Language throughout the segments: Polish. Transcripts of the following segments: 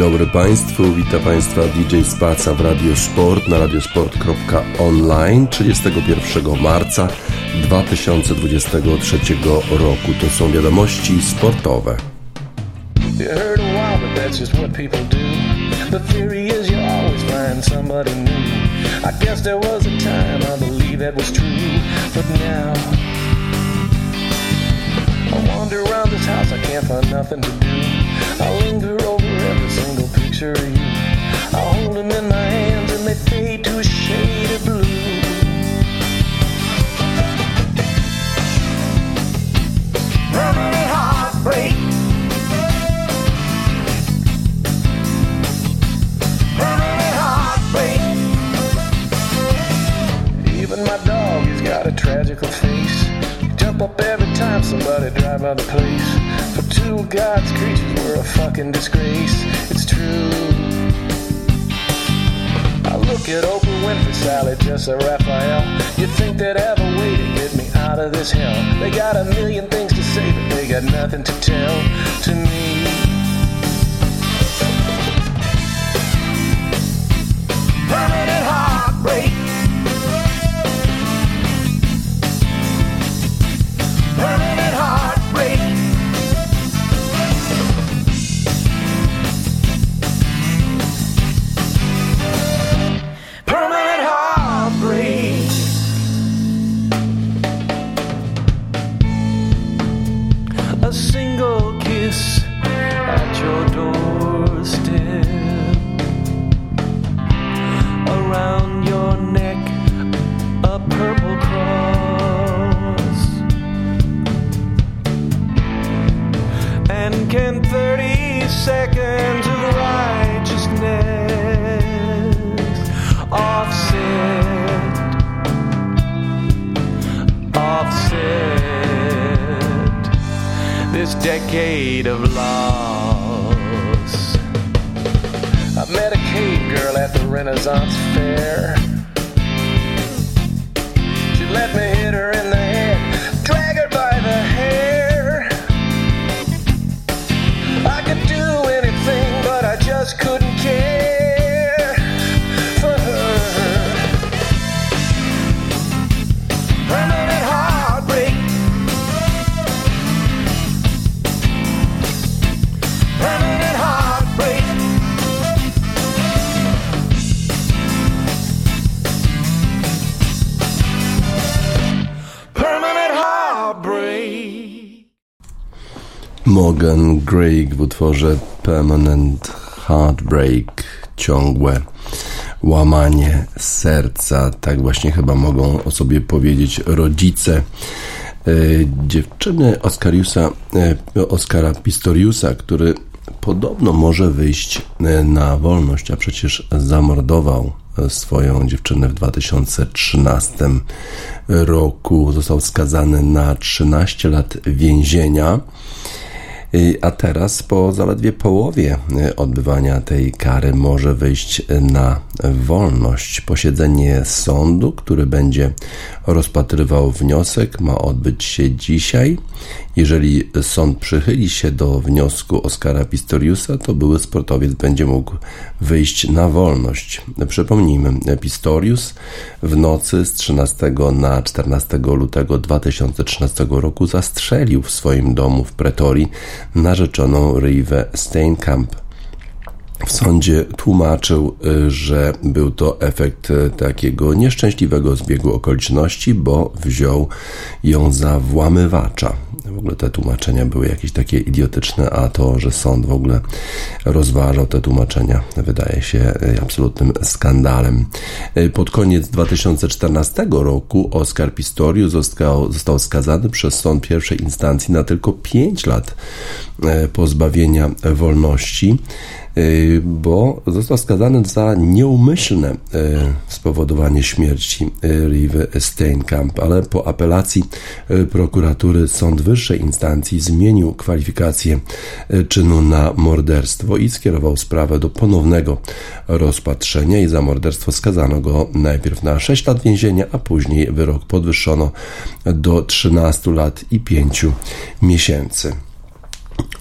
Dobry Państwu, witam Państwa DJ Spaca w Radiosport na radiosport.online 31 marca 2023 roku. To są wiadomości sportowe. I wander around this house, I can't find nothing to do. I linger over every single picture of you. I hold them in my hands and they fade to a shade of blue. Permanent heartbreak. Permanent heartbreak. Even my dog, he's got a tragical face. Jump up every time somebody drive by the place. Two God's creatures, we're a fucking disgrace. It's true. I look at Oprah Winfrey, Sally, Jessa, Raphael. You'd think they'd have a way to get me out of this hell. They got a million things to say, but they got nothing to tell to me. Kiss at your doorstep. Around your neck, a purple cross. And can 30 seconds this decade of loss? I met a cave girl at the Renaissance Fair. She let me hit her in the Morgan Gregg w utworze Permanent Heartbreak, ciągłe łamanie serca. Tak właśnie chyba mogą o sobie powiedzieć rodzice e, dziewczyny Oscariusa, e, Oscara Pistoriusa, który podobno może wyjść e, na wolność, a przecież zamordował swoją dziewczynę w 2013 roku. Został skazany na 13 lat więzienia. A teraz, po zaledwie połowie y, odbywania tej kary, może wyjść na wolność. Posiedzenie sądu, który będzie rozpatrywał wniosek, ma odbyć się dzisiaj. Jeżeli sąd przychyli się do wniosku Oskara Pistoriusa, to były sportowiec będzie mógł wyjść na wolność. Przypomnijmy, Pistorius w nocy z 13 na 14 lutego 2013 roku zastrzelił w swoim domu w Pretorii narzeczoną Rive Steenkamp. W sądzie tłumaczył, y, że był to efekt y, takiego nieszczęśliwego zbiegu okoliczności, bo wziął ją za włamywacza. W ogóle te tłumaczenia były jakieś takie idiotyczne, a to, że sąd w ogóle rozważał te tłumaczenia, wydaje się y, absolutnym skandalem. Pod koniec 2014 roku Oscar Pistorius został, został skazany przez sąd pierwszej instancji na tylko 5 lat pozbawienia wolności bo został skazany za nieumyślne spowodowanie śmierci Rive Steenkamp, ale po apelacji prokuratury sąd wyższej instancji zmienił kwalifikację czynu na morderstwo i skierował sprawę do ponownego rozpatrzenia i za morderstwo skazano go najpierw na 6 lat więzienia, a później wyrok podwyższono do 13 lat i 5 miesięcy.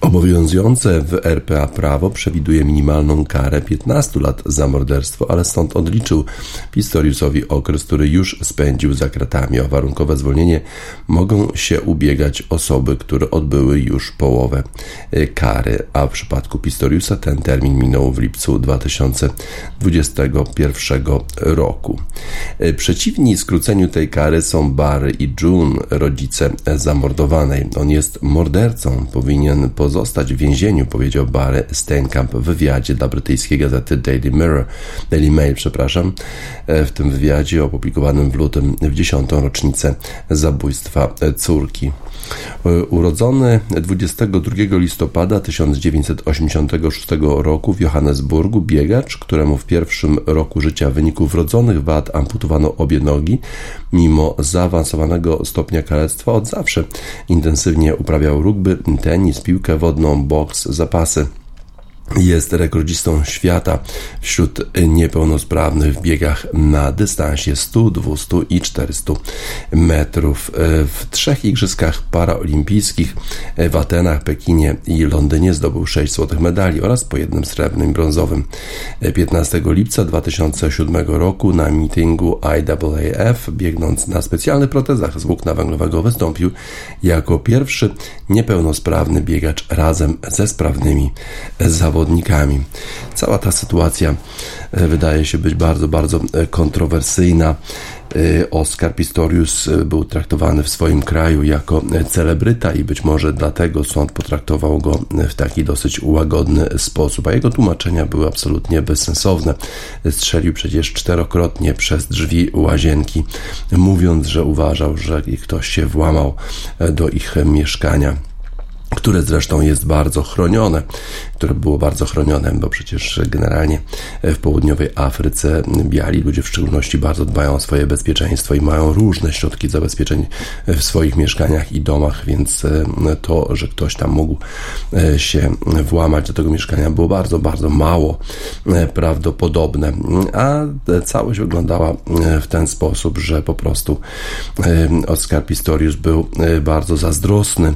Obowiązujące w RPA prawo przewiduje minimalną karę 15 lat za morderstwo, ale sąd odliczył Pistoriusowi okres, który już spędził za kratami. O warunkowe zwolnienie mogą się ubiegać osoby, które odbyły już połowę e, kary, a w przypadku Pistoriusa ten termin minął w lipcu 2021 roku. E, przeciwni skróceniu tej kary są Barry i June, rodzice zamordowanej. On jest mordercą, powinien pozostać zostać w więzieniu, powiedział Barry Steinkamp w wywiadzie dla brytyjskiej gazety Daily Mirror, Daily Mail, przepraszam, e, w tym wywiadzie opublikowanym w lutym w dziesiątą rocznicę zabójstwa córki. E, urodzony 22 listopada 1986 roku w Johannesburgu, biegacz, któremu w pierwszym roku życia w wyniku wrodzonych wad amputowano obie nogi, mimo zaawansowanego stopnia kalectwa od zawsze intensywnie uprawiał rugby, tenis, piłkę wodną, boks, zapasy. Jest rekordzistą świata wśród niepełnosprawnych w biegach na dystansie 100, 200 i 400 metrów. W trzech igrzyskach paraolimpijskich w Atenach, Pekinie i Londynie zdobył 6 złotych medali oraz po jednym srebrnym brązowym. 15 lipca 2007 roku na meetingu IAAF, biegnąc na specjalnych protezach z włókna węglowego, wystąpił jako pierwszy niepełnosprawny biegacz razem ze sprawnymi zawodnikami zawodnikami. Cała ta sytuacja e, wydaje się być bardzo, bardzo e, kontrowersyjna. E, Oscar Pistorius był traktowany w swoim kraju jako celebryta i być może dlatego sąd potraktował go w taki dosyć łagodny sposób, a jego tłumaczenia były absolutnie bezsensowne. Strzelił przecież czterokrotnie przez drzwi łazienki, mówiąc, że uważał, że ktoś się włamał do ich mieszkania które zresztą jest bardzo chronione, które było bardzo chronione, bo przecież generalnie w południowej Afryce biali ludzie w szczególności bardzo dbają o swoje bezpieczeństwo i mają różne środki zabezpieczeń w swoich mieszkaniach i domach, więc e, to, że ktoś tam mógł e, się włamać do tego mieszkania było bardzo, bardzo mało e, prawdopodobne, a całość wyglądała w ten sposób, że po prostu Oscar Pistorius był bardzo zazdrosny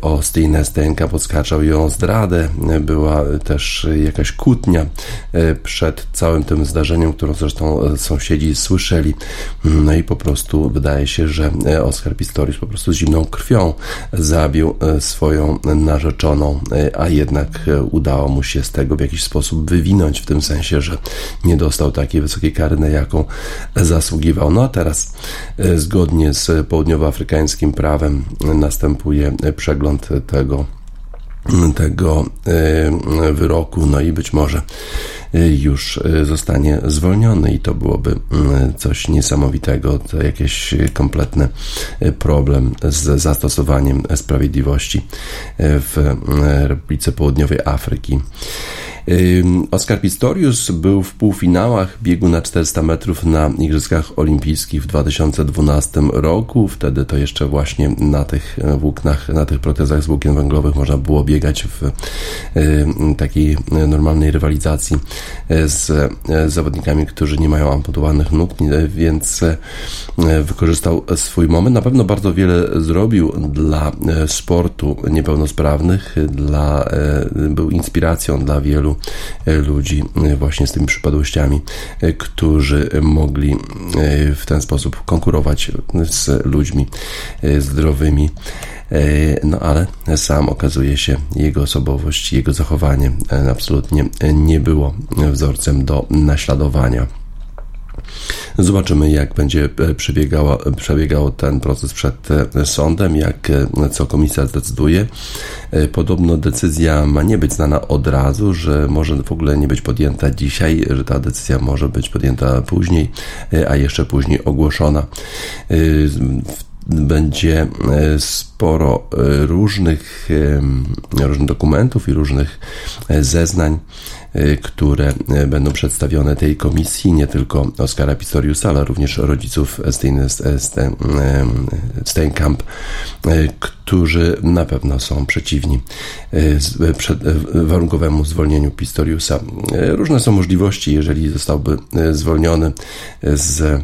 o Steinę Stenka podskaczał ją o zdradę. Była też jakaś kłótnia e, przed całym tym zdarzeniem, którą zresztą e, sąsiedzi słyszeli. No i po prostu wydaje się, że e, Oskar Pistorius po prostu z zimną krwią zabił swoją narzeczoną, a jednak udało mu się z tego w jakiś sposób wywinąć, w tym sensie, że nie dostał takiej wysokiej kary, na jaką zasługiwał. No a teraz zgodnie z południowoafrykańskim prawem następuje przegląd tego tego e, wyroku, no i być może e, już e, zostanie zwolniony. I to byłoby coś niesamowitego, to jakiś kompletny problem z zastosowaniem sprawiedliwości w Republice Południowej Afryki. Oskar Pistorius był w półfinałach biegu na 400 metrów na Igrzyskach Olimpijskich w 2012 roku. Wtedy to jeszcze właśnie na tych włóknach, na tych protezach z włókien węglowych można było biegać w takiej normalnej rywalizacji e, z e, zawodnikami, którzy nie mają amputowanych nóg, więc e, wykorzystał swój moment. Na pewno bardzo wiele zrobił dla sportu niepełnosprawnych, dla, był inspiracją dla wielu ludzi właśnie z tymi przypadłościami, którzy mogli w ten sposób konkurować z ludźmi zdrowymi. No ale sam okazuje się, jego osobowość, jego zachowanie absolutnie nie było wzorcem do naśladowania. Zobaczymy, jak będzie e, przebiegał ten proces przed e, sądem, jak e, co komisja zdecyduje. Podobno decyzja ma nie być znana od razu, że może w ogóle nie być podjęta dzisiaj, że ta decyzja może być podjęta później, a jeszcze później ogłoszona. Będzie sporo różnych, różnych dokumentów i różnych zeznań które będą przedstawione tej komisji, nie tylko Oskara Pistoriusa, ale również rodziców Steinkamp, którzy na pewno są przeciwni warunkowemu zwolnieniu Pistoriusa. Różne są możliwości, jeżeli zostałby zwolniony z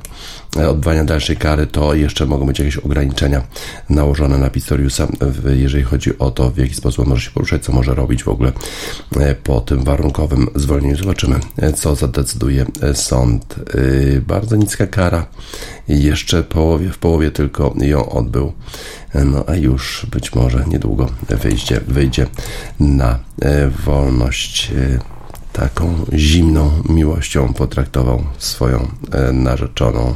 odbywania dalszej kary, to jeszcze mogą być jakieś ograniczenia nałożone na Pistoriusa, jeżeli chodzi o to, w jaki sposób może się poruszać, co może robić w ogóle e, po tym warunkowym zwolnieniu. Zobaczymy, e, co zadecyduje e, sąd. Bardzo niska kara, jeszcze połowie, w połowie tylko ją odbył, no a już być może niedługo wyjdzie, wyjdzie na wolność taką zimną miłością potraktował swoją e, narzeczoną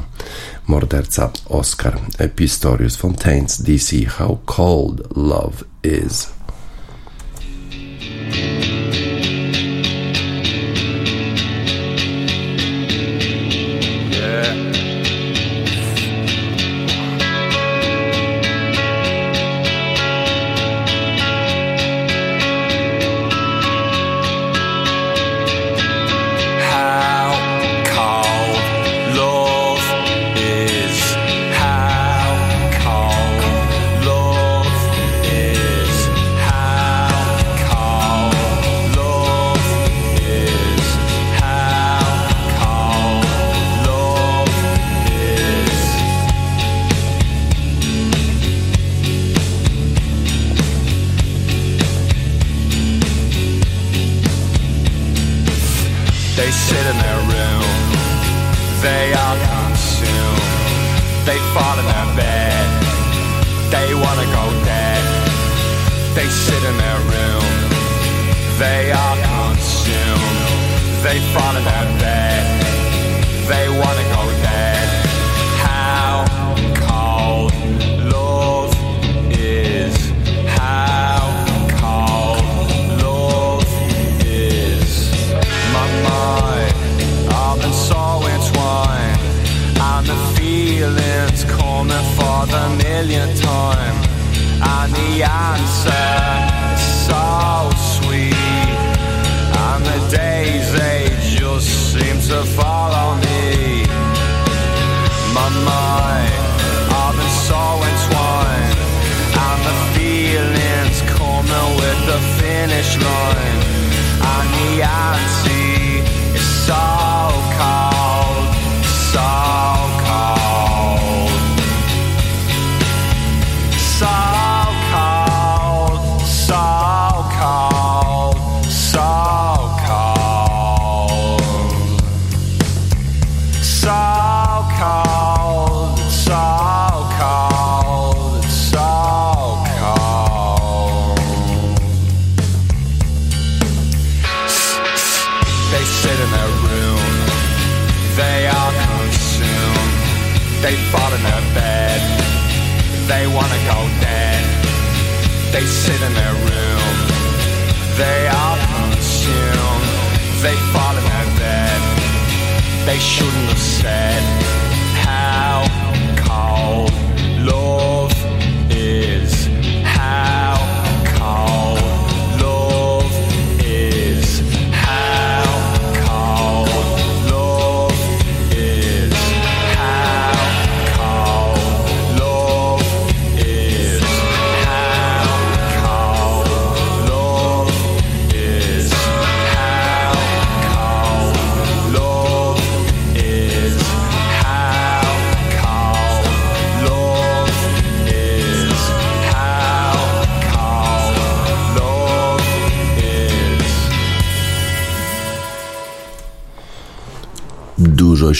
morderca Oscar Pistorius Fontaines DC How Cold Love Is. They are consumed. They fall in their bed. They wanna go dead. They sit in their room. They are consumed. They fall in their bed. They wanna go dead.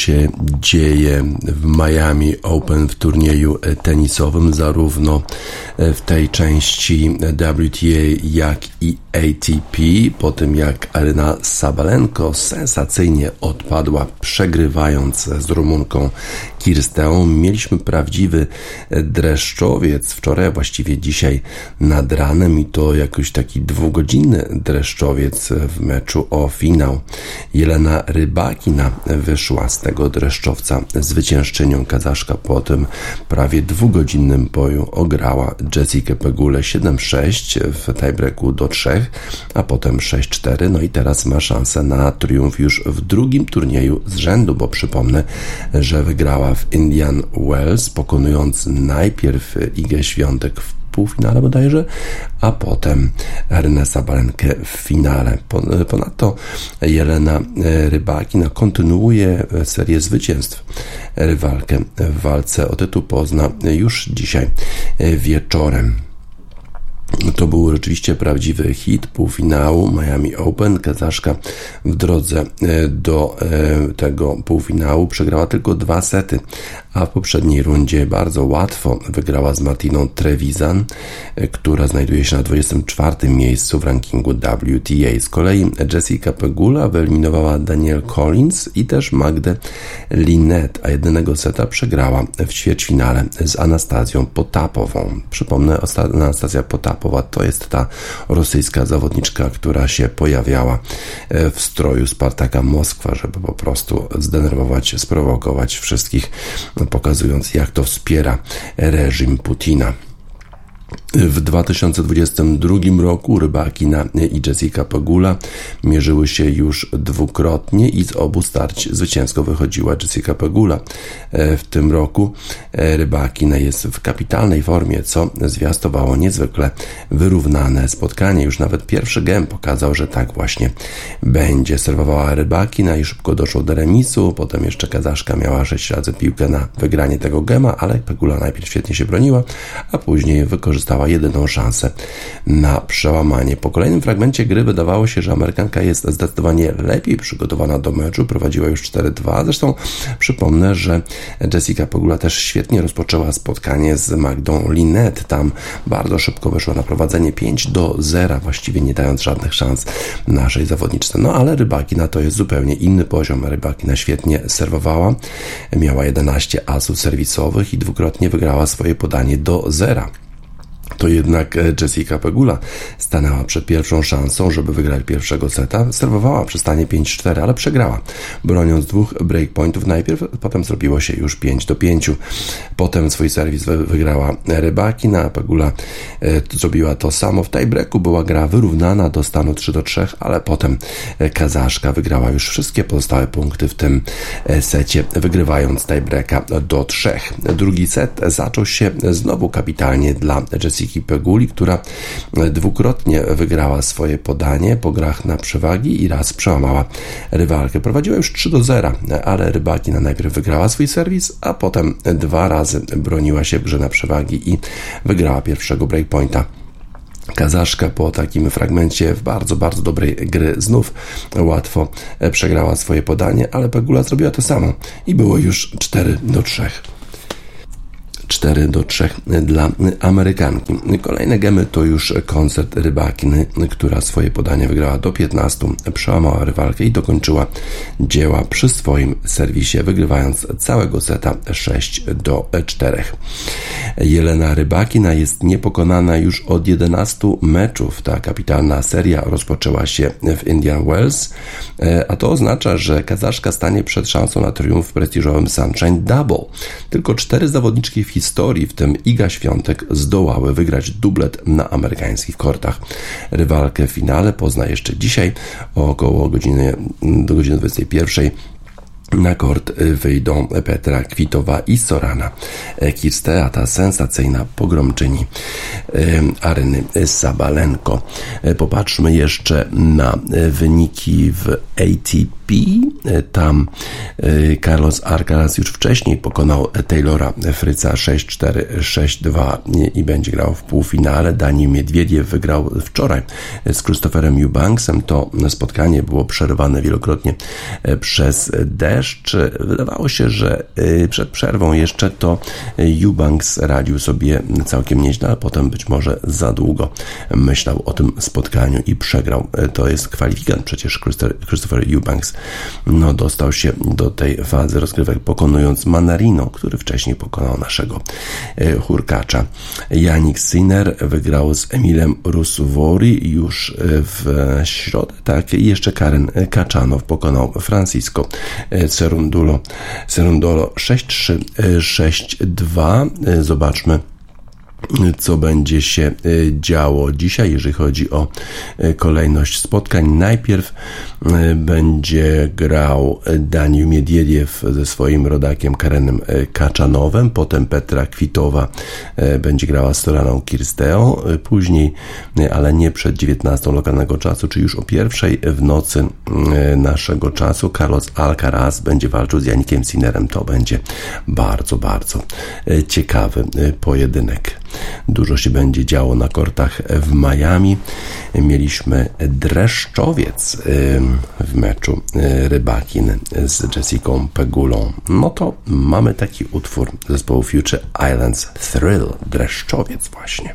Się dzieje w Miami Open w turnieju tenisowym, zarówno w tej części WTA, jak i ATP, po tym jak Aryna Sabalenko sensacyjnie odpadła, przegrywając z Rumunką Kirsteą. Mieliśmy prawdziwy dreszczowiec wczoraj, właściwie dzisiaj nad ranem i to jakoś taki dwugodzinny dreszczowiec w meczu o finał. Jelena Rybakina wyszła z tego dreszczowca zwyciężczynią Kazaszka po tym prawie dwugodzinnym boju ograła Jessica Pegule 7-6 w tiebreaku do 3, a potem 6-4. No i teraz ma szansę na triumf już w drugim turnieju z rzędu, bo przypomnę, że wygrała w Indian Wells, pokonując najpierw Igę Świątek w półfinale bodajże, a potem Ernesta Balenkę w finale. Ponadto Jelena Rybakina kontynuuje serię zwycięstw. Rywalkę w walce o tytuł pozna już dzisiaj wieczorem. To był rzeczywiście prawdziwy hit półfinału Miami Open. Kazaszka w drodze e, do e, tego półfinału przegrała tylko dwa sety, a w poprzedniej rundzie bardzo łatwo wygrała z Martiną Trevisan, e, która znajduje się na 24 miejscu w rankingu WTA. Z kolei Jessica Pegula wyeliminowała Daniel Collins i też Magdę Linet, a jedynego seta przegrała w ćwierćfinale z Anastazją Potapową. Przypomnę, Anastazja To jest ta rosyjska zawodniczka, która się pojawiała e, w stroju Spartaka Moskwa, żeby po prostu zdenerwować, sprowokować wszystkich pokazując jak to wspiera reżim Putina. W 2022 roku Rybakina i Jessica Pegula mierzyły się już dwukrotnie i z obu starć zwycięsko wychodziła Jessica Pegula. E, w tym roku e, Rybakina jest w kapitalnej formie, co zwiastowało niezwykle wyrównane spotkanie. Już nawet pierwszy gem pokazał, że tak właśnie będzie. Serwowała Rybakina i szybko doszło do remisu, potem jeszcze Kazaszka miała 6 razy piłkę na wygranie tego gema, ale Pegula najpierw świetnie się broniła, a później wykorzystała miała jedyną szansę na przełamanie. Po kolejnym fragmencie gry wydawało się, że Amerykanka jest zdecydowanie lepiej przygotowana do meczu, prowadziła już 4-2. Zresztą przypomnę, że Jessica Pegula też świetnie rozpoczęła spotkanie z Magdą Linet. Tam bardzo szybko wyszła na prowadzenie 5 do 0, właściwie nie dając żadnych szans naszej zawodniczce. No ale rybaki na to jest zupełnie inny poziom. Rybaki na świetnie serwowała, miała 11 asów serwisowych i dwukrotnie wygrała swoje podanie do zera to jednak e, Jessica Pegula stanęła przed pierwszą szansą, żeby wygrać pierwszego seta. Serwowała przy stanie 5-4, ale przegrała, broniąc dwóch breakpointów najpierw, potem zrobiło się już 5 do 5. Potem swój serwis wygrała Rybakina, Pegula e, zrobiła to samo. W tiebreaku była gra wyrównana do stanu 3 do 3, ale potem e, Kazaszka wygrała już wszystkie pozostałe punkty w tym secie, wygrywając tiebreaka do 3. Drugi set zaczął się znowu kapitalnie dla Jessica Jessiki Peguli, która dwukrotnie wygrała swoje podanie po grach na przewagi i raz przełamała rywalkę. Prowadziła już 3 do 0, ale Rybakina najpierw wygrała swój serwis, a potem dwa razy broniła się w grze na przewagi i wygrała pierwszego breakpointa. Kazaszka po takim fragmencie w bardzo, bardzo dobrej gry znów łatwo przegrała swoje podanie, ale Pegula zrobiła to samo i było już 4 do 3. 4 do 3 dla Amerykanki. Kolejne gemy to już koncert Rybakiny, która swoje podanie wygrała do 15, przełamała rywalkę i dokończyła dzieła przy swoim serwisie, wygrywając całego seta 6 do 4. Jelena Rybakina jest niepokonana już od 11 meczów. Ta kapitalna seria rozpoczęła się w Indian Wells, a to oznacza, że Kazaszka stanie przed szansą na triumf w prestiżowym Sunshine Double. Tylko cztery zawodniczki w historii, w tym Iga Świątek, zdołały wygrać dublet na amerykańskich kortach. Rywalkę w finale pozna jeszcze dzisiaj około godziny, do godziny 21 na kort wyjdą Petra Kwitowa i Sorana Kirstea, ta sensacyjna pogromczyni areny Sabalenko. Popatrzmy jeszcze na wyniki w ATP tam y, Carlos Alcaraz już wcześniej pokonał Taylora Fryca 6-4, 6-2 i będzie grał w półfinale. Dani Miedwiediew wygrał wczoraj z Christopherem Eubanksem. To spotkanie było przerwane wielokrotnie e, przez deszcz. Wydawało się, że e, przed przerwą jeszcze to Eubanks radził sobie całkiem nieźle, ale potem być może za długo myślał o tym spotkaniu i przegrał. E, to jest kwalifikant przecież Christopher Eubanks no, dostał się do tej fazy rozgrywek pokonując Manarino, który wcześniej pokonał naszego e, hurkacza. Janik Sinner wygrał z Emilem Ruswori już e, w środę, tak, i jeszcze Karen Kaczanow pokonał Francisco e, Cerundulo, Cerundolo 6-3, 6-2. Zobaczmy co będzie się działo dzisiaj, jeżeli chodzi o kolejność spotkań. Najpierw będzie grał Daniel Miedwiediew ze swoim rodakiem Karenem Kaczanowem, potem Petra Kwitowa będzie grała z Toraną Kirsteo, później, ale nie przed 19 lokalnego czasu, czy już o pierwszej w nocy naszego czasu Carlos Alcaraz będzie walczył z Janikiem Sinerem. To będzie bardzo, bardzo ciekawy pojedynek. Dużo się będzie działo na kortach w Miami. Mieliśmy dreszczowiec w meczu y, Rybakin z Jessica Pegulą. No to mamy taki utwór zespołu Future Islands Thrill, dreszczowiec właśnie.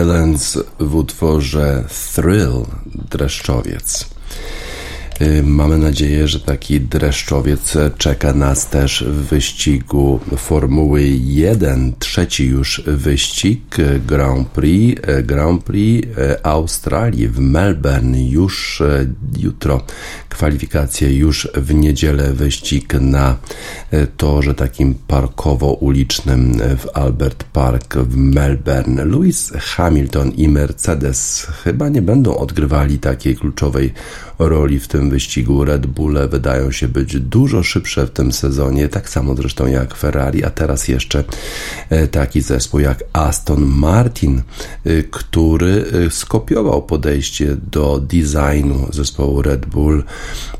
Islands w utworze Thrill Dreszczowiec. Y, mamy nadzieję, że taki dreszczowiec czeka nas też w wyścigu Formuły 1. Trzeci już wyścig Grand Prix, y, Grand Prix y, Australii w Melbourne już jutro. Kwalifikacje już w niedzielę wyścig na torze takim parkowo-ulicznym w Albert Park w Melbourne. Lewis Hamilton i Mercedes chyba nie będą odgrywali takiej kluczowej roli w tym wyścigu. Red Bulle wydają się być dużo szybsze w tym sezonie, tak samo zresztą jak Ferrari, a teraz jeszcze e, taki zespół jak Aston Martin, e, który e, skopiował podejście do designu zespołu Red Bull.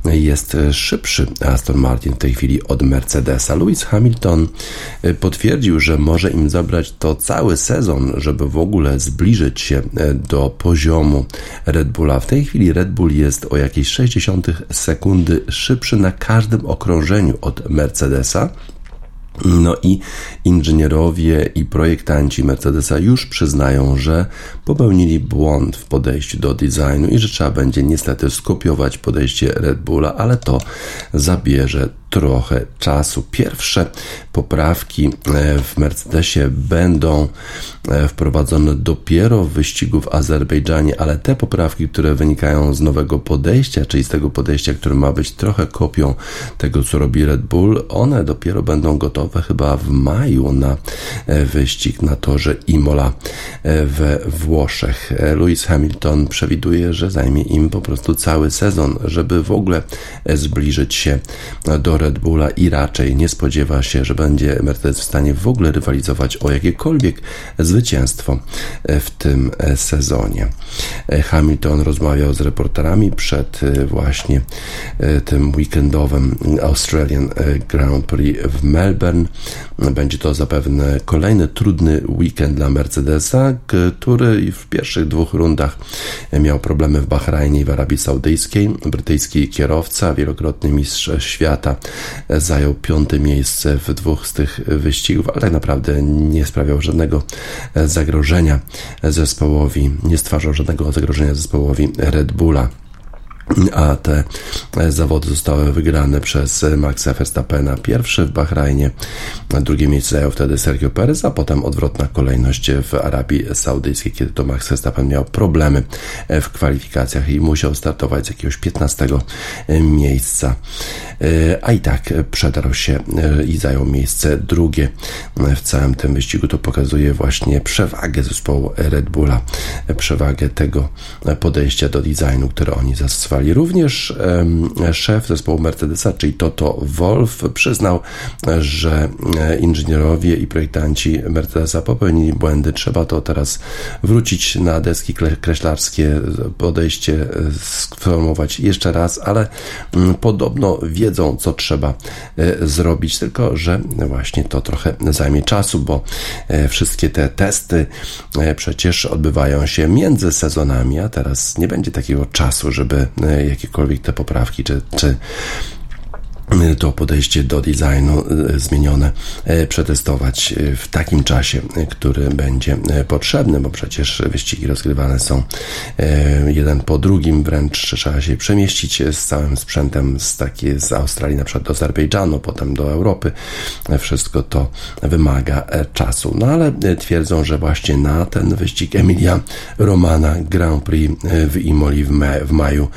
Jest szybszy Aston Martin w tej chwili od Mercedesa. Lewis Hamilton potwierdził, że może im zabrać to cały sezon, żeby w ogóle zbliżyć się do poziomu Red Bulla. W tej chwili Red Bull jest o jakieś 60 sekundy szybszy na każdym okrążeniu od Mercedesa. No i inżynierowie i projektanci Mercedesa już przyznają, że popełnili błąd w podejściu do designu i że trzeba będzie niestety skopiować podejście Red Bulla, ale to zabierze trochę czasu. Pierwsze poprawki e, w Mercedesie będą e, wprowadzone dopiero w wyścigu w Azerbejdżanie, ale te poprawki, które wynikają z nowego podejścia, czyli z tego podejścia, które ma być trochę kopią tego, co robi Red Bull, one dopiero będą gotowe chyba w maju na e, wyścig na torze Imola we Włoszech. Lewis Hamilton przewiduje, że zajmie im po prostu cały sezon, żeby w ogóle zbliżyć się do Red Bulla i raczej nie spodziewa się, że będzie Mercedes w stanie w ogóle rywalizować o jakiekolwiek zwycięstwo w tym sezonie. Hamilton rozmawiał z reporterami przed właśnie tym weekendowym Australian Grand Prix w Melbourne. Będzie to zapewne kolejny trudny weekend dla Mercedesa, który w pierwszych dwóch rundach miał problemy w Bahrajnie i w Arabii Saudyjskiej. Brytyjski kierowca, wielokrotny mistrz świata, zajął piąte miejsce w dwóch z tych wyścigów, ale tak naprawdę nie sprawiał żadnego zagrożenia zespołowi, nie stwarzał żadnego zagrożenia zespołowi Red Bulla a te zawody zostały wygrane przez Maxa Verstappena. Pierwszy w Bahrajnie, drugie miejsce zajął wtedy Sergio Perez, a potem odwrotna kolejność w Arabii Saudyjskiej, kiedy to Max Verstappen miał problemy w kwalifikacjach i musiał startować z jakiegoś 15 miejsca. A i tak przedarł się i zajął miejsce drugie w całym tym wyścigu. To pokazuje właśnie przewagę zespołu Red Bulla, przewagę tego podejścia do designu, które oni zastosowali Również szef zespołu Mercedesa, czyli Toto Wolf, przyznał, że e, inżynierowie i projektanci Mercedesa popełnili błędy. Trzeba to teraz wrócić na deski kreślarskie, podejście e, sformułować jeszcze raz, ale mm, podobno wiedzą, co trzeba e, zrobić, tylko że właśnie to trochę zajmie czasu, bo wszystkie te testy przecież odbywają się między sezonami, a teraz nie będzie takiego czasu, żeby jakiekolwiek te poprawki, czy, czy to podejście do designu e, zmienione e, przetestować e, w takim czasie, który będzie potrzebny, bo przecież wyścigi rozgrywane są jeden po drugim, wręcz trzeba się przemieścić z całym sprzętem z takiej z Australii na przykład do Azerbejdżanu, potem do Europy. Wszystko to wymaga czasu. No ale twierdzą, że właśnie na ten wyścig Emilia Romana Grand Prix w Imoli w, maju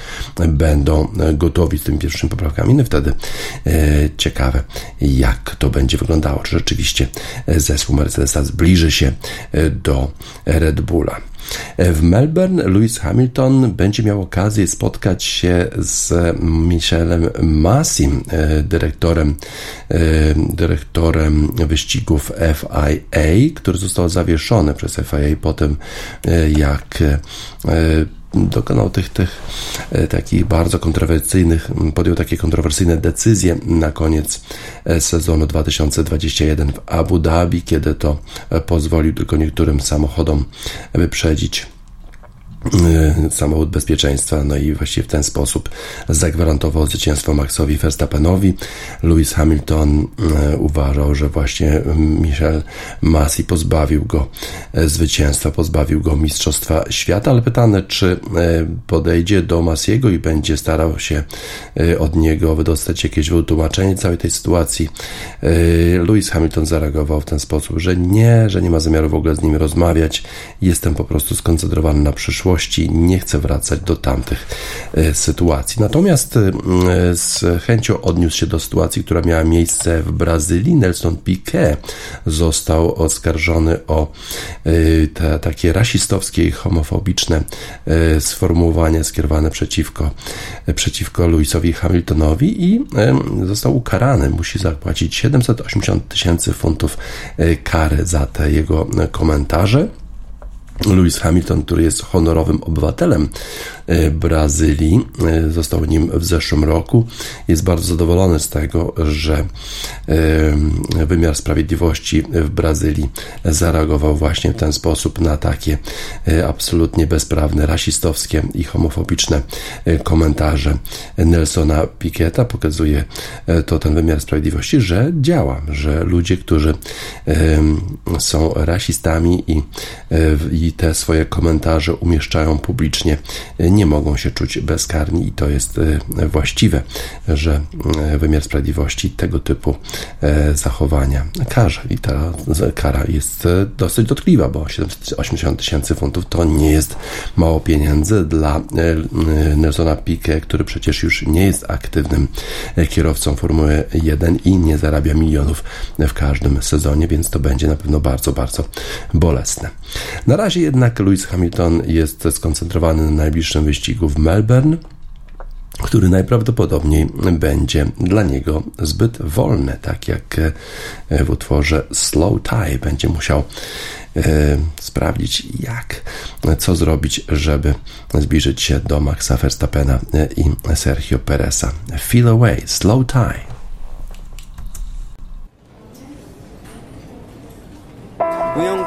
będą gotowi z tymi pierwszymi poprawkami. No wtedy E, ciekawe, jak to będzie wyglądało. Czy rzeczywiście zespół Mercedesa zbliży się e, do Red Bulla. E, w Melbourne Lewis Hamilton będzie miał okazję spotkać się z Michelem Massim, dyrektorem, dyrektorem wyścigów FIA, który został zawieszony przez FIA po tym, jak dokonał tych, tych e, takich bardzo kontrowersyjnych, podjął takie kontrowersyjne decyzje na koniec e, sezonu 2021 w Abu Dhabi, kiedy to e, pozwolił tylko niektórym samochodom wyprzedzić samochód bezpieczeństwa, no i właściwie w ten sposób zagwarantował zwycięstwo Maxowi Verstappenowi. Lewis Hamilton y, uważał, że właśnie Michel Masi pozbawił go y, zwycięstwa, pozbawił go Mistrzostwa Świata, ale pytane, czy podejdzie do Masiego i będzie starał się od niego wydostać jakieś wytłumaczenie całej tej sytuacji. Lewis Hamilton zareagował w ten sposób, że nie, że nie ma zamiaru w ogóle z nim rozmawiać, jestem po prostu skoncentrowany na przyszłości nie chcę wracać do tamtych e, sytuacji. Natomiast e, z chęcią odniósł się do sytuacji, która miała miejsce w Brazylii. Nelson Piquet został oskarżony o e, te takie rasistowskie i homofobiczne sformułowania skierowane przeciwko, przeciwko Lewisowi Hamiltonowi i został ukarany. Musi zapłacić 780 tysięcy funtów kary za te jego komentarze. Lewis Hamilton, który jest honorowym obywatelem Brazylii, e, został nim w zeszłym roku. Jest bardzo zadowolony z tego, że e, wymiar sprawiedliwości w Brazylii zareagował właśnie w ten sposób na takie absolutnie bezprawne, rasistowskie i homofobiczne komentarze Nelsona Piqueta. Pokazuje to ten wymiar sprawiedliwości, że działa, że ludzie, którzy są rasistami i, i te swoje komentarze umieszczają publicznie, nie mogą się czuć bezkarni i to jest e, właściwe, że e, wymiar sprawiedliwości tego typu e, zachowania karze i ta kara jest dosyć dotkliwa, bo 80 tysięcy funtów to nie jest mało pieniędzy dla Nelsona Pique, który przecież już nie jest aktywnym kierowcą Formuły 1 i nie zarabia milionów w każdym sezonie, więc to będzie na pewno bardzo, bardzo bolesne. Na razie jednak Lewis Hamilton jest skoncentrowany na najbliższym wyścigu w Melbourne który najprawdopodobniej będzie dla niego zbyt wolny, tak jak w utworze Slow Tie będzie musiał e, sprawdzić, jak, co zrobić, żeby zbliżyć się do Maxa Verstappena i Sergio Pereza. Feel away, slow tie.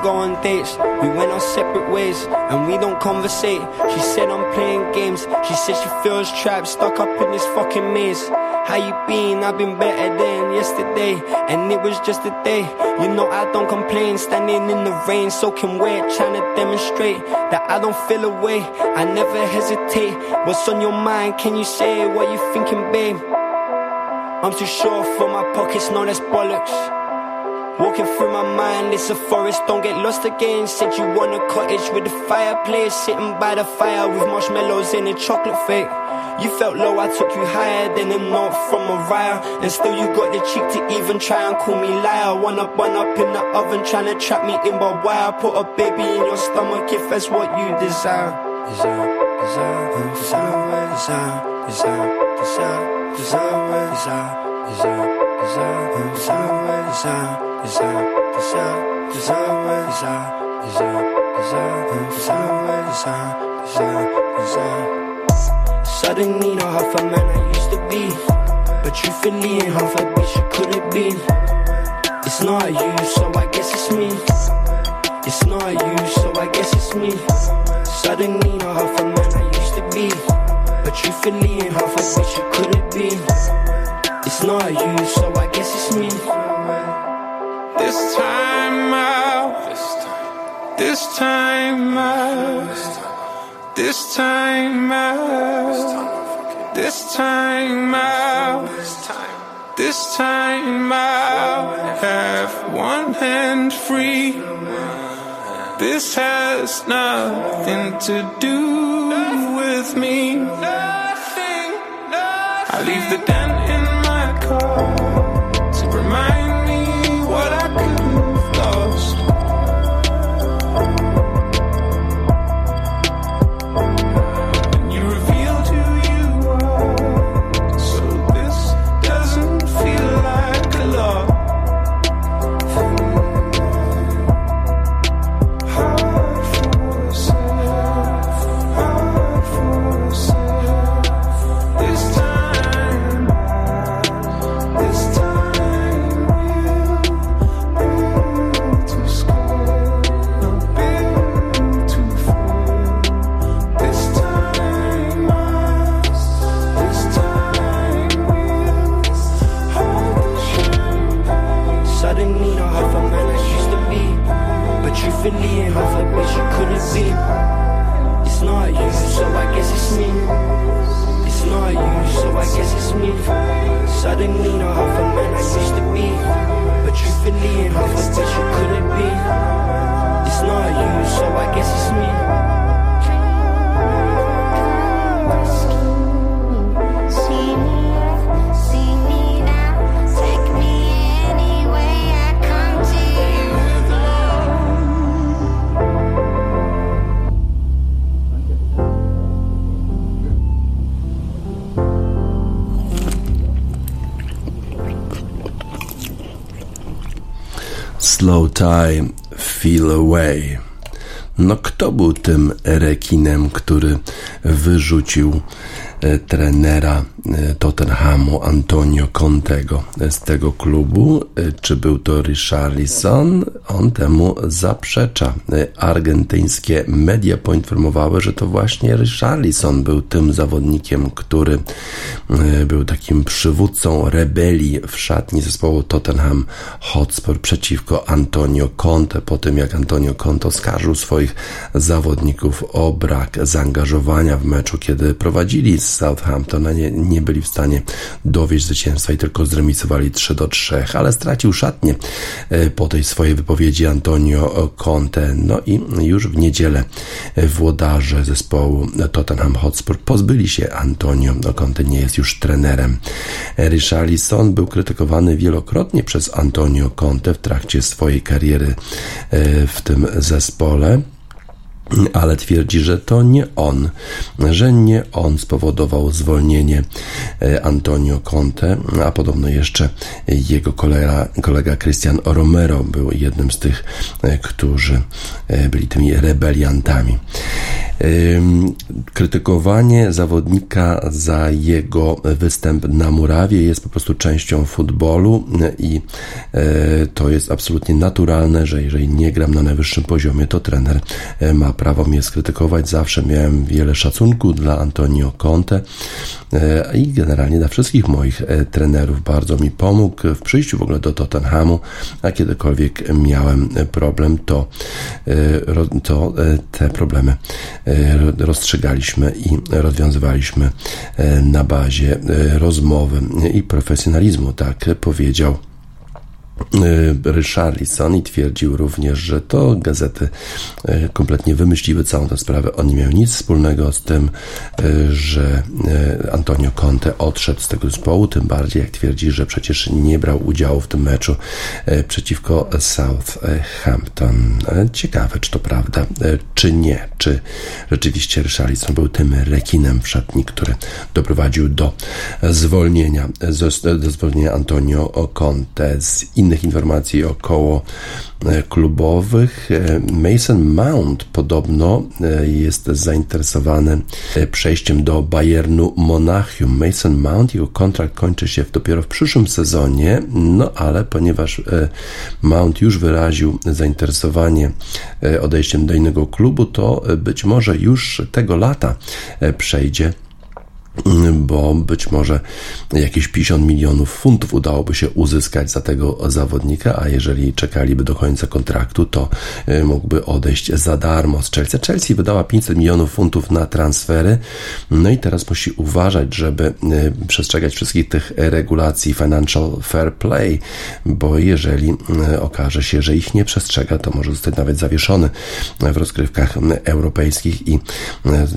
Go on dates, we went our separate ways, and we don't conversate. She said I'm playing games, she said she feels trapped, stuck up in this fucking maze. How you been? I've been better than yesterday, and it was just a day. You know I don't complain, standing in the rain, soaking wet, trying to demonstrate that I don't feel away. I never hesitate. What's on your mind? Can you say what you thinking, babe? I'm too sure for my pockets, no, that's bollocks. Walking through my mind, it's a forest, don't get lost again. Said you want a cottage with a fireplace, sitting by the fire with marshmallows and a chocolate fake. You felt low, I took you higher than a note from Mariah. And still you got the cheek to even try and call me liar. One up, one up in the oven, trying to trap me in by wire. Put a baby in your stomach if that's what you. Desire, desire, desire, desire, desire, desire, desire, desire, desire, desire, Suddenly not half a man I used to be. But truthfully ain't half a bitch you could have been It's not you, so I guess it's me. It's not you, so I guess it's me. Suddenly not half a man I used to be. But truthfully ain't half a bitch you could have been it's not you, so I guess it's me. This time out. This time out. This time out. This time out. This time out. Have one hand free. This has nothing to do with me. I leave the dent Suddenly not half a man I used to be But truthfully and half a bitch you could. Slow Time, Feel Away. No kto był tym rekinem, który wyrzucił trenera e, Tottenhamu Antonio Contego z tego klubu. E, czy był to Richarlison? On temu zaprzecza. Argentyńskie media poinformowały, że to właśnie Richarlison był tym zawodnikiem, który był takim przywódcą rebelii w szatni zespołu Tottenham Hotspur przeciwko Antonio Conte po tym jak Antonio Conte oskarżył swoich zawodników o brak zaangażowania w meczu, kiedy prowadzili z Southampton, a nie, nie byli w stanie dowieść zwycięstwa i tylko zremisowali 3 do 3, ale stracił szatnie e, po tej swojej wypowiedzi Antonio Conte. No i już w niedzielę włodarze zespołu Tottenham Hotspur pozbyli się Antonio Conte, nie jest już trenerem. Richarlison był krytykowany wielokrotnie przez Antonio Conte w trakcie swojej kariery e, w tym zespole ale twierdzi, że to nie on, że nie on spowodował zwolnienie e, Antonio Conte, a podobno jeszcze jego kolega, kolega Christian Romero był jednym z tych, e, którzy e, byli tymi rebeliantami. Krytykowanie zawodnika za jego występ na murawie jest po prostu częścią futbolu i to jest absolutnie naturalne, że jeżeli nie gram na najwyższym poziomie, to trener ma prawo mnie skrytykować. Zawsze miałem wiele szacunku dla Antonio Conte i generalnie dla wszystkich moich trenerów. Bardzo mi pomógł w przyjściu w ogóle do Tottenhamu, a kiedykolwiek miałem problem, to, to te problemy rozstrzygaliśmy i rozwiązywaliśmy na bazie rozmowy i profesjonalizmu, tak powiedział E, Richarlison i twierdził również, że to gazety e, kompletnie wymyśliły całą tę sprawę. On nie miał nic wspólnego z tym, e, że Antonio Conte odszedł z tego zespołu, tym bardziej jak twierdzi, że przecież nie brał udziału w tym meczu przeciwko Southampton. Ciekawe, czy to prawda, czy nie. Czy rzeczywiście Richarlison był tym rekinem w szatni, który doprowadził do zwolnienia, do zwolnienia Antonio Conte z innych informacji około e, klubowych. E, Mason Mount podobno e, jest zainteresowany przejściem do Bayernu Monachium. Mason Mount, jego kontrakt kończy się dopiero w przyszłym sezonie, no ale ponieważ Mount już wyraził zainteresowanie odejściem do innego klubu, to być może już tego lata przejdzie bo być może jakieś 50 milionów funtów udałoby się uzyskać za tego zawodnika, a jeżeli czekaliby do końca kontraktu, to e, mógłby odejść za darmo z Chelsea. Chelsea wydała 500 milionów funtów na transfery, no i teraz musi uważać, żeby e, przestrzegać wszystkich tych regulacji financial fair play, bo jeżeli e, okaże się, że ich nie przestrzega, to może zostać nawet zawieszony w rozgrywkach europejskich i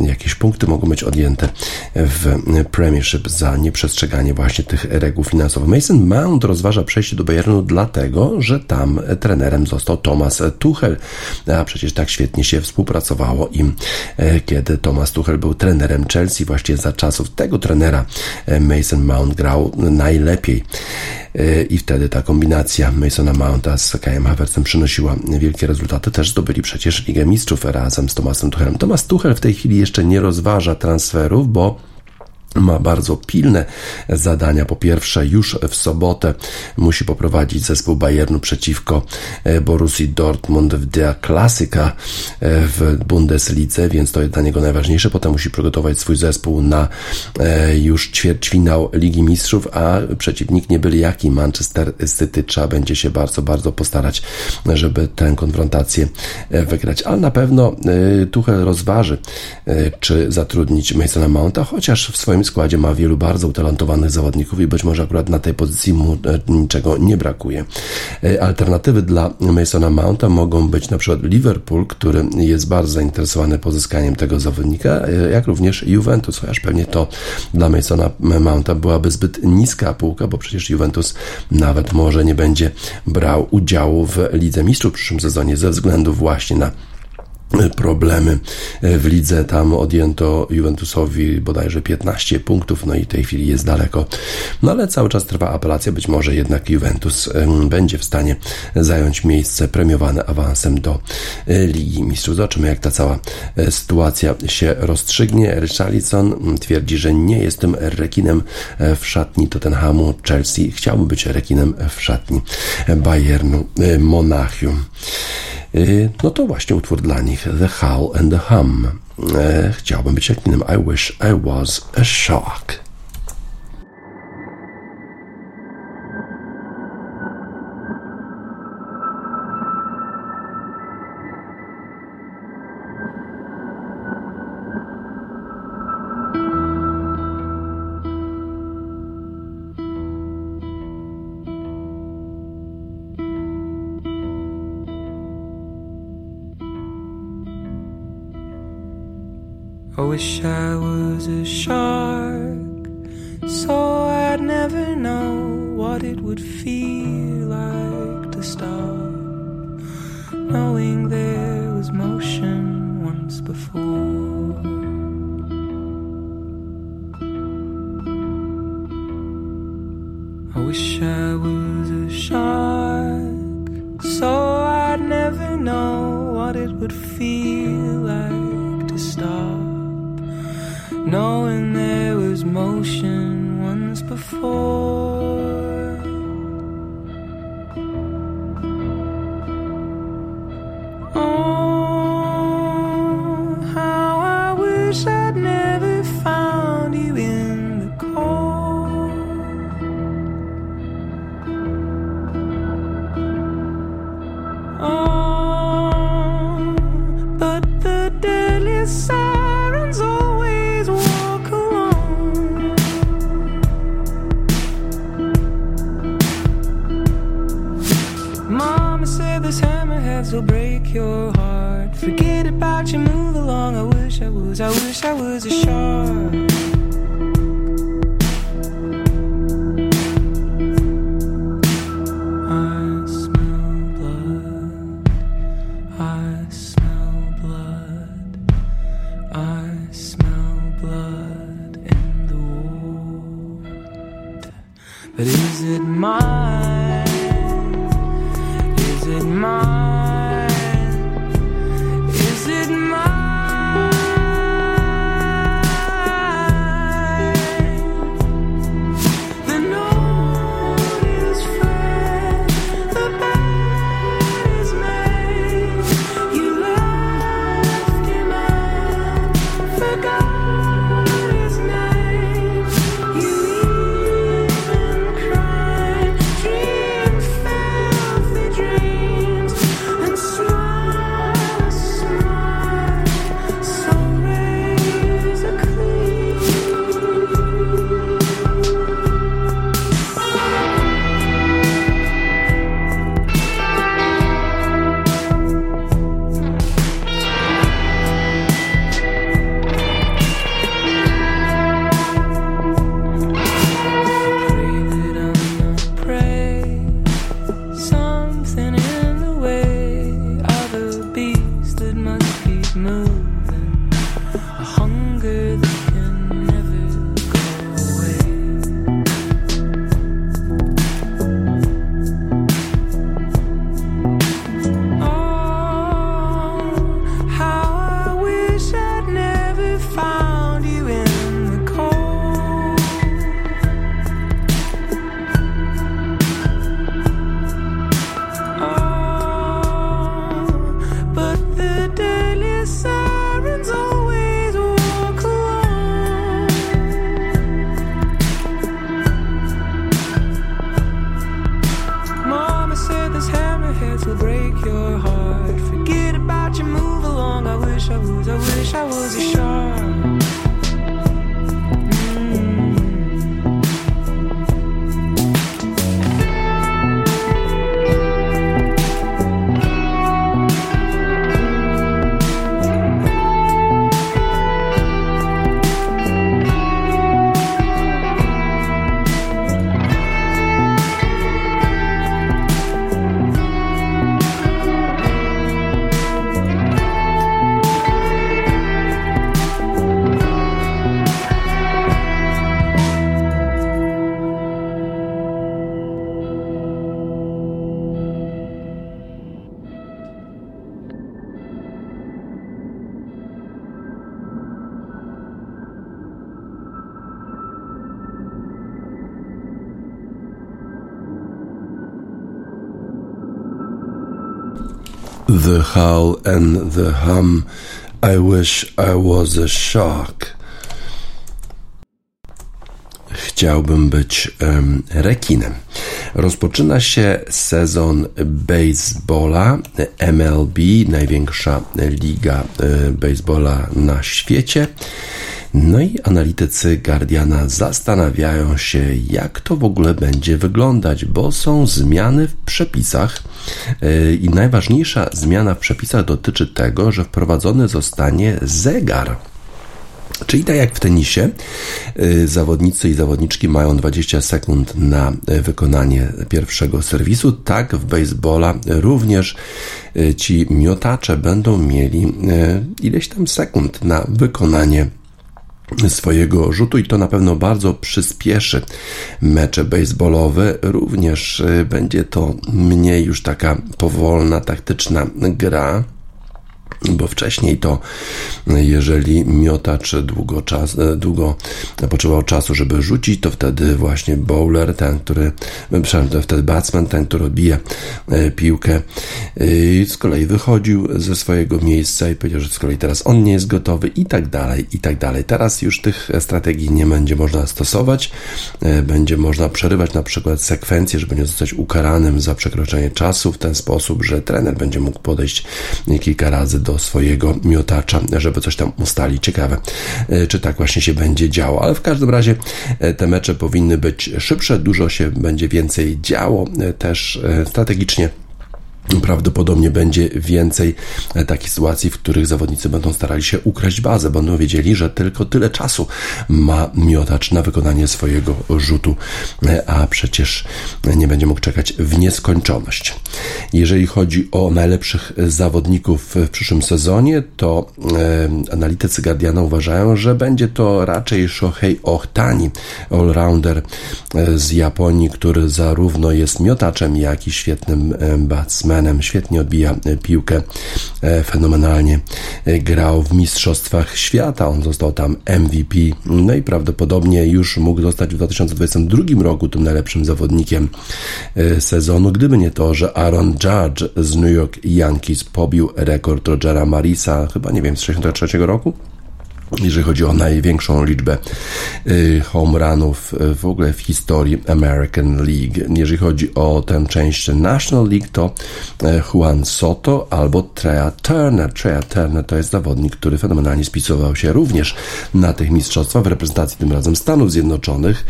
jakieś punkty mogą być odjęte w Premiership za nieprzestrzeganie właśnie tych reguł finansowych. Mason Mount rozważa przejście do Bayernu dlatego, że tam trenerem został Thomas Tuchel, a przecież tak świetnie się współpracowało im, e, kiedy Thomas Tuchel był trenerem Chelsea, właśnie za czasów tego trenera e, Mason Mount grał najlepiej e, i wtedy ta kombinacja Masona Mounta z Kajem Havertzem przynosiła wielkie rezultaty. Też zdobyli przecież Ligę Mistrzów razem z Thomasem Tuchelem. Thomas Tuchel w tej chwili jeszcze nie rozważa transferów, bo ma bardzo pilne zadania. Po pierwsze, już w sobotę musi poprowadzić zespół Bayernu przeciwko e, Borussii Dortmund w Der Klasyka e, w Bundeslidze, więc to jest dla niego najważniejsze. Potem musi przygotować swój zespół na e, już ćwierćfinał Ligi Mistrzów, a przeciwnik nie byli jaki Manchester City. Trzeba będzie się bardzo, bardzo postarać, żeby tę konfrontację wygrać. Ale na pewno Tuchel rozważy, czy zatrudnić Masona Mounta, chociaż w swoim swoim składzie ma wielu bardzo utalentowanych zawodników i być może akurat na tej pozycji mu niczego nie brakuje. Alternatywy dla Masona Mounta mogą być na przykład Liverpool, który jest bardzo zainteresowany pozyskaniem tego zawodnika, jak również Juventus, chociaż pewnie to dla Masona Mounta byłaby zbyt niska półka, bo przecież Juventus nawet może nie będzie brał udziału w Lidze Mistrzów w przyszłym sezonie ze względu właśnie na problemy w lidze. Tam odjęto Juventusowi bodajże 15 punktów, no i w tej chwili jest daleko. No ale cały czas trwa apelacja, być może jednak Juventus będzie w stanie zająć miejsce premiowane awansem do e, Ligi Mistrzów. Zobaczymy, jak ta cała e, sytuacja się rozstrzygnie. Richarlison twierdzi, że nie jestem rekinem e, w szatni Tottenhamu. Chelsea chciałby być rekinem w szatni Bayernu Monachium. Y, no to właśnie utwór dla nich The Howl and the Hum. E, chciałbym być jak innym I wish I was a shark. Wish I was a shark, so I'd never know what it would feel like to stop, knowing there was motion once before. I wish I was a shark, so I'd never know what it would feel knowing there was motion once before. Forget about you, move along. I wish I was, I wish I was a shark. The Howl and the Hum. I wish I was a shark. Chciałbym być um, rekinem. Rozpoczyna się sezon baseballa MLB, największa liga e, baseballa na świecie. No i analitycy Guardiana zastanawiają się, jak to w ogóle będzie wyglądać, bo są zmiany w przepisach yy, i najważniejsza zmiana w przepisach dotyczy tego, że wprowadzony zostanie zegar. Czyli tak jak w tenisie, yy, zawodnicy i zawodniczki mają 20 sekund na wykonanie pierwszego serwisu, tak w baseballa również yy, ci miotacze będą mieli ileś tam sekund na wykonanie swojego rzutu i to na pewno bardzo przyspieszy mecze baseballowe. Również y, będzie to mniej już taka powolna, taktyczna gra bo wcześniej to, jeżeli miotacz długo, czas, długo potrzebował czasu, żeby rzucić, to wtedy właśnie bowler, ten, który, przepraszam, wtedy batsman, ten, który odbija e, piłkę, z kolei wychodził ze swojego miejsca i powiedział, że z kolei teraz on nie jest gotowy i tak dalej, i tak dalej. Teraz już tych strategii nie będzie można stosować, e, będzie można przerywać na przykład sekwencję, żeby nie zostać ukaranym za przekroczenie czasu w ten sposób, że trener będzie mógł podejść kilka razy do swojego miotacza, żeby coś tam ustalić. Ciekawe, e, czy tak właśnie się będzie działo, ale w każdym razie e, te mecze powinny być szybsze, dużo się będzie więcej działo, e, też strategicznie Prawdopodobnie będzie więcej e, takich sytuacji, w których zawodnicy będą starali się ukraść bazę, będą wiedzieli, że tylko tyle czasu ma miotacz na wykonanie swojego rzutu, e, a przecież nie będzie mógł czekać w nieskończoność. Jeżeli chodzi o najlepszych zawodników w przyszłym sezonie, to e, analitycy Guardiana uważają, że będzie to raczej Shohei Ohtani, allrounder z Japonii, który zarówno jest miotaczem, jak i świetnym batsmanem świetnie odbija e, piłkę, e, fenomenalnie e, grał w Mistrzostwach Świata, on został tam MVP, no i prawdopodobnie już mógł zostać w 2022 roku tym najlepszym zawodnikiem sezonu, gdyby nie to, że Aaron Judge z New York Yankees pobił rekord Rogera Marisa, chyba nie wiem, z 1963 roku? Jeżeli chodzi o największą liczbę y, home runów y, w ogóle w historii American League. Jeżeli chodzi o tę część National League, to y, Juan Soto albo Trea Turner. Trea Turner to jest zawodnik, który fenomenalnie spisował się również na tych mistrzostwach w reprezentacji tym razem Stanów Zjednoczonych.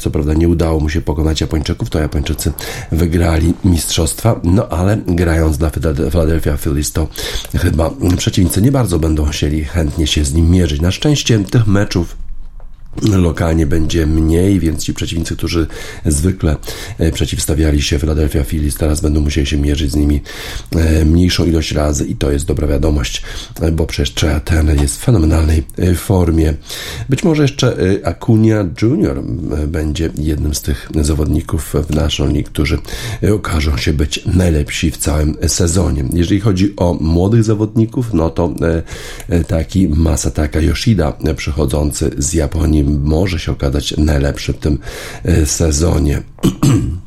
Co prawda nie udało mu się pokonać Japończyków, to Japończycy wygrali mistrzostwa, no ale grając dla Philadelphia Phillies to chyba przeciwnicy nie bardzo będą chcieli chętnie się z nim mierzyć. Na szczęście tych meczów lokalnie będzie mniej, więc ci przeciwnicy, którzy zwykle e, przeciwstawiali się Philadelphia Phillies, teraz będą musieli się mierzyć z nimi e, mniejszą ilość razy i to jest dobra wiadomość, e, bo przecież Trey jest w fenomenalnej formie. Być może jeszcze Acuna Jr. będzie jednym z tych zawodników w National League, którzy okażą się być najlepsi w całym sezonie. Jeżeli chodzi o młodych zawodników, no to taki Masataka Yoshida przychodzący z Japonii może się okazać najlepszy w tym e, sezonie.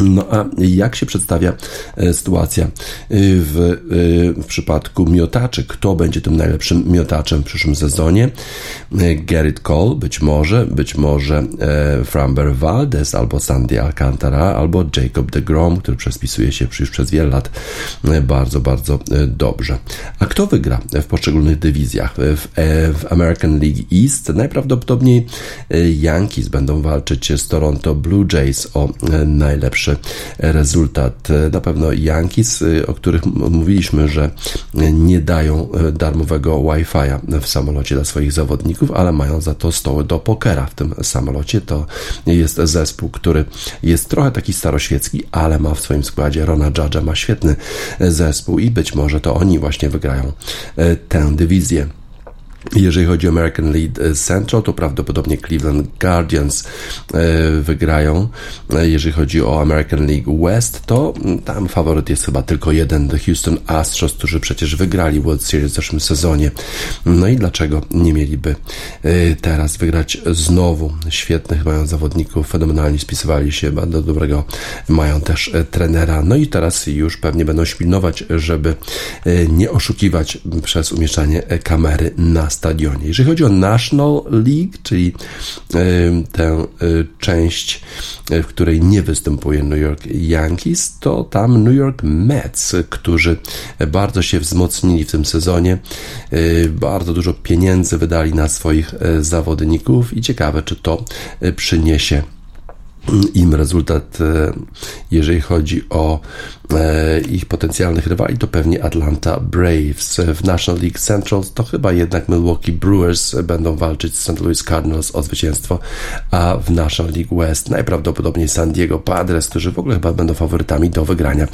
No a jak się przedstawia e, sytuacja e, w, e, w przypadku miotaczy? Kto będzie tym najlepszym miotaczem w przyszłym sezonie? Gerrit Cole, być może, być może Framber Valdez, albo Sandy Alcantara, albo Jacob de Grom, który przespisuje się już przez wiele lat bardzo, bardzo dobrze. A kto wygra w poszczególnych dywizjach? W, w American League East najprawdopodobniej Yankees będą walczyć z Toronto Blue Jays o najlepsze najlepszy rezultat. Na pewno Yankees, o których mówiliśmy, że nie dają darmowego Wi-Fi'a w samolocie dla swoich zawodników, ale mają za to stoły do pokera w tym samolocie. To jest zespół, który jest trochę taki staroświecki, ale ma w swoim składzie Rona Judge'a, ma świetny zespół i być może to oni właśnie wygrają tę dywizję. Jeżeli chodzi o American League Central, to prawdopodobnie Cleveland Guardians e, wygrają. E, jeżeli chodzi o American League West, to tam faworyt jest chyba tylko jeden, The Houston Astros, którzy przecież wygrali World Series w zeszłym sezonie. No i dlaczego nie mieliby e, teraz wygrać znowu? Świetnych mają zawodników, fenomenalnie spisywali się, bardzo dobrego mają też trenera. No i teraz już pewnie będą śpilnować, żeby nie oszukiwać przez umieszczanie kamery na stadionie. Jeżeli chodzi o National League, czyli tę część, w której nie występuje New York Yankees, to tam New York Mets, którzy bardzo się wzmocnili w tym sezonie, bardzo dużo pieniędzy wydali na swoich zawodników i ciekawe, czy to przyniesie im rezultat, jeżeli chodzi o E, ich potencjalnych rywali to pewnie Atlanta Braves. W National League Central to chyba jednak Milwaukee Brewers będą walczyć z St. Louis Cardinals o zwycięstwo, a w National League West najprawdopodobniej San Diego Padres, którzy w ogóle chyba będą faworytami do wygrania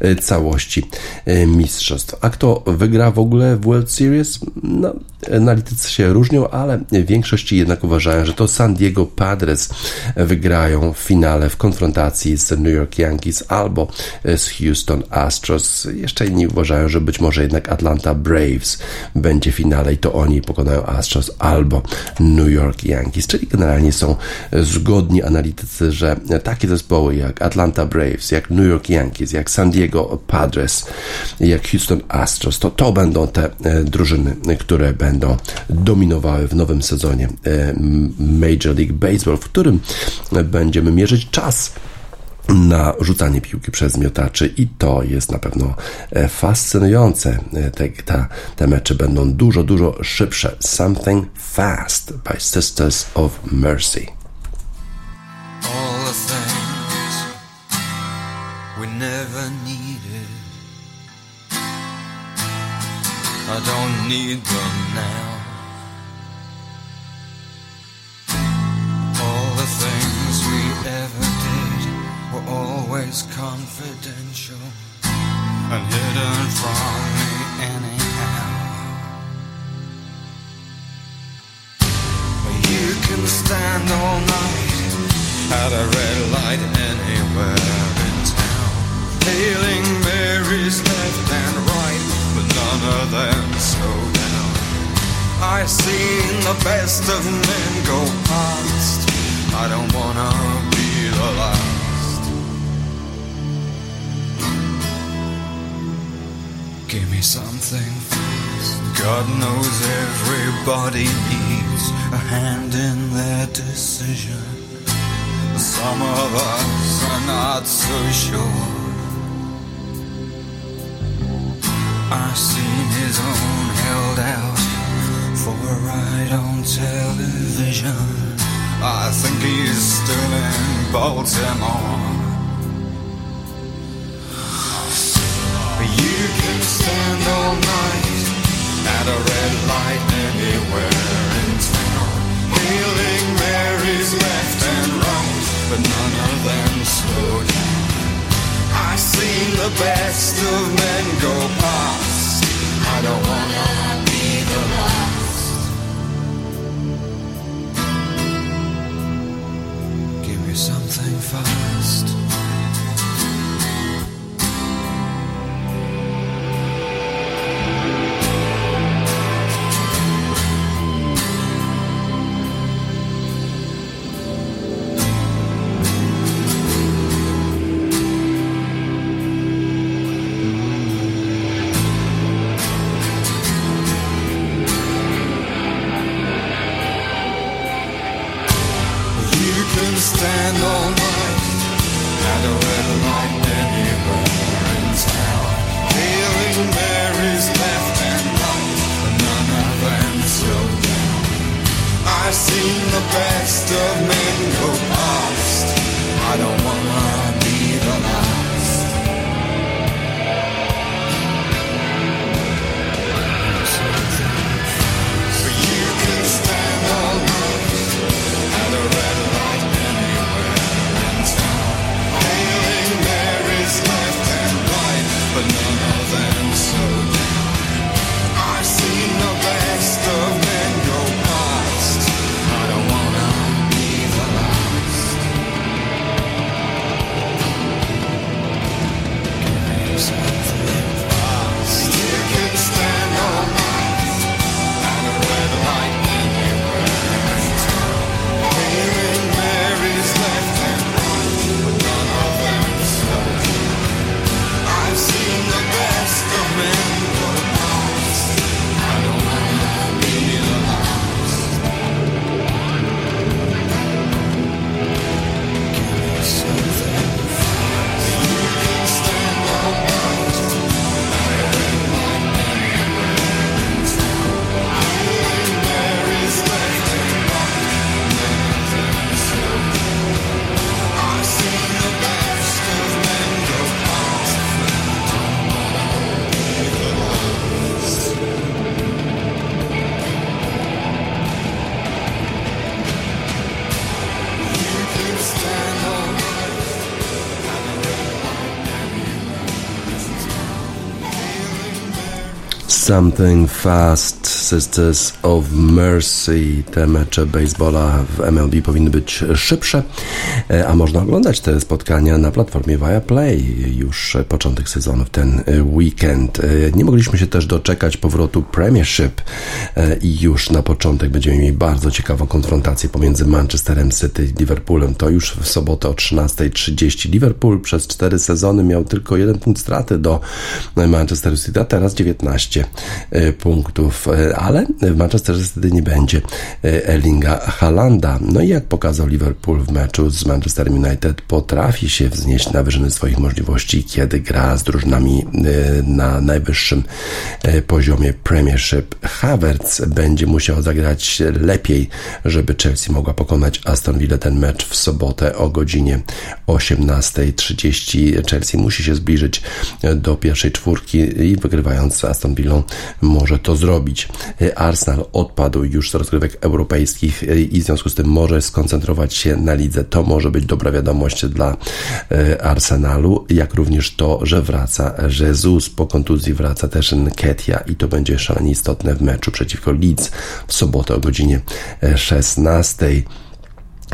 e, całości e, mistrzostw. A kto wygra w ogóle w World Series? No, analitycy się różnią, ale w większości jednak uważają, że to San Diego Padres wygrają w finale w konfrontacji z New York Yankees albo z Houston Astros. Jeszcze inni uważają, że być może jednak Atlanta Braves będzie w finale i to oni pokonają Astros albo New York Yankees. Czyli generalnie są zgodni analitycy, że takie zespoły jak Atlanta Braves, jak New York Yankees, jak San Diego Padres, jak Houston Astros, to to będą te e, drużyny, które będą dominowały w nowym sezonie e, Major League Baseball, w którym będziemy mierzyć czas na rzucanie piłki przez miotaczy i to jest na pewno e, fascynujące. E, te, te, te mecze będą dużo, dużo szybsze. Something Fast by Sisters of Mercy. All the things we never needed I don't need them now and hidden from me anyhow. You can stand all night at a red light anywhere in town, hailing Mary's left and right, but none of them slow down. I've seen the best of men go past. I don't wanna be the last. Give me something God knows everybody needs a hand in their decision. Some of us are not so sure. I've seen his own held out for a ride on television. I think he's still in Baltimore. You can stand all night at a red light anywhere in town, hailing Mary's left and right, but none of them slow down. I've seen the best of men go past. I don't wanna Something Fast, Sisters of Mercy. Te mecze baseballa w MLB powinny być szybsze, e, a można oglądać te spotkania na platformie Viaplay już początek sezonu w ten weekend. E, nie mogliśmy się też doczekać powrotu Premiership e, i już na początek będziemy mieli bardzo ciekawą konfrontację pomiędzy Manchesterem City i Liverpoolem. To już w sobotę o 13.30. Liverpool przez cztery sezony miał tylko jeden punkt straty do Manchester City, a teraz 19 E, punktów, e, ale w Manchesterze wtedy nie będzie e, Erlinga Halanda. No i jak pokazał Liverpool w meczu z Manchester United, potrafi się wznieść na wyżyny swoich możliwości, kiedy gra z drużynami na najwyższym poziomie Premiership. Havertz będzie musiał zagrać lepiej, żeby Chelsea mogła pokonać Aston Villa ten mecz w sobotę o godzinie 18.30. Chelsea musi się zbliżyć do pierwszej czwórki i wygrywając z Aston Może to zrobić. Arsenal odpadł już z rozgrywek europejskich i w związku z tym może skoncentrować się na lidze. To może być dobra wiadomość dla e, Arsenalu, jak również to, że wraca Jesus. Po kontuzji wraca też Nketia i to będzie szalenie istotne w meczu przeciwko Leeds w sobotę o godzinie 16.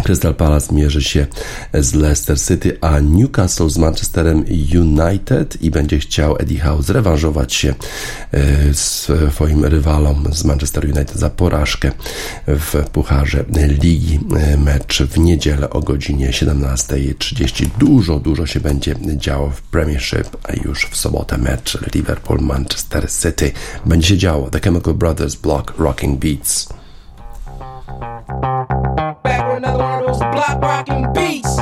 Crystal Palace mierzy się z Leicester City, a Newcastle z Manchesterem United i będzie chciał Eddie Howe zrewanżować się e, swoim rywalom z Manchester United za porażkę w Pucharze Ligi. E, mecz w niedzielę o godzinie 17.30. Dużo, dużo się będzie działo w Premiership, a już w sobotę mecz Liverpool-Manchester City. Będzie się działo. The Chemical Brothers Block Rocking Beats. Another one block rocking beats.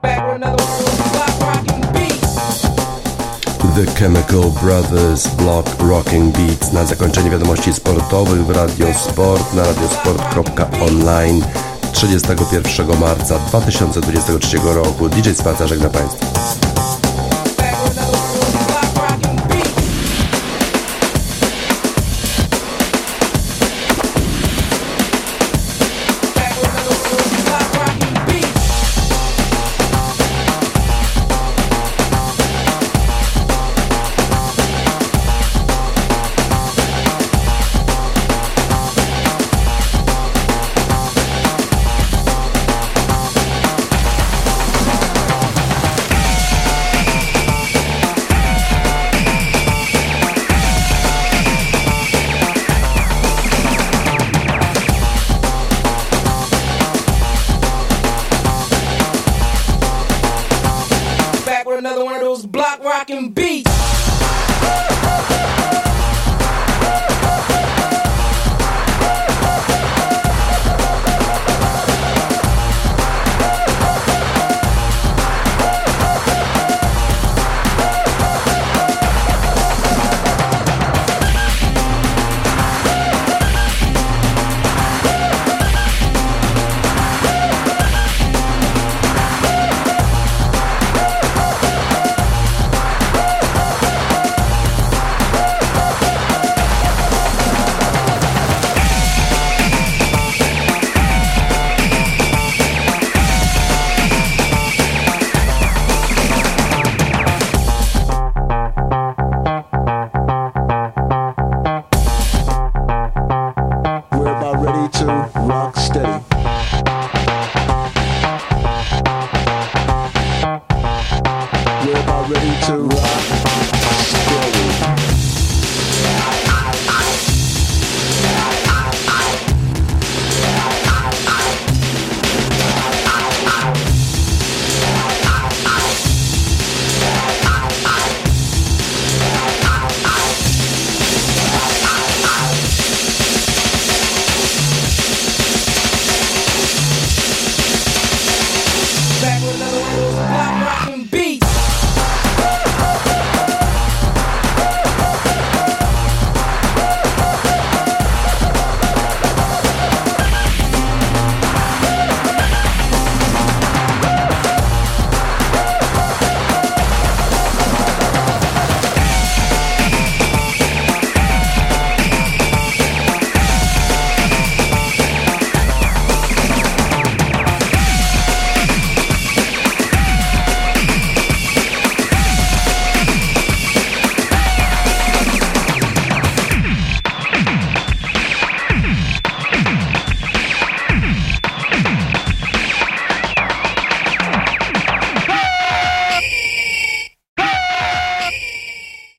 Back another one block rocking beats. The Chemical Brothers Block Rocking Beats na zakończenie wiadomości sportowych w Radio Sport na radiosport.online 31 marca 2023 roku. DJ Spaca żegna Państwa.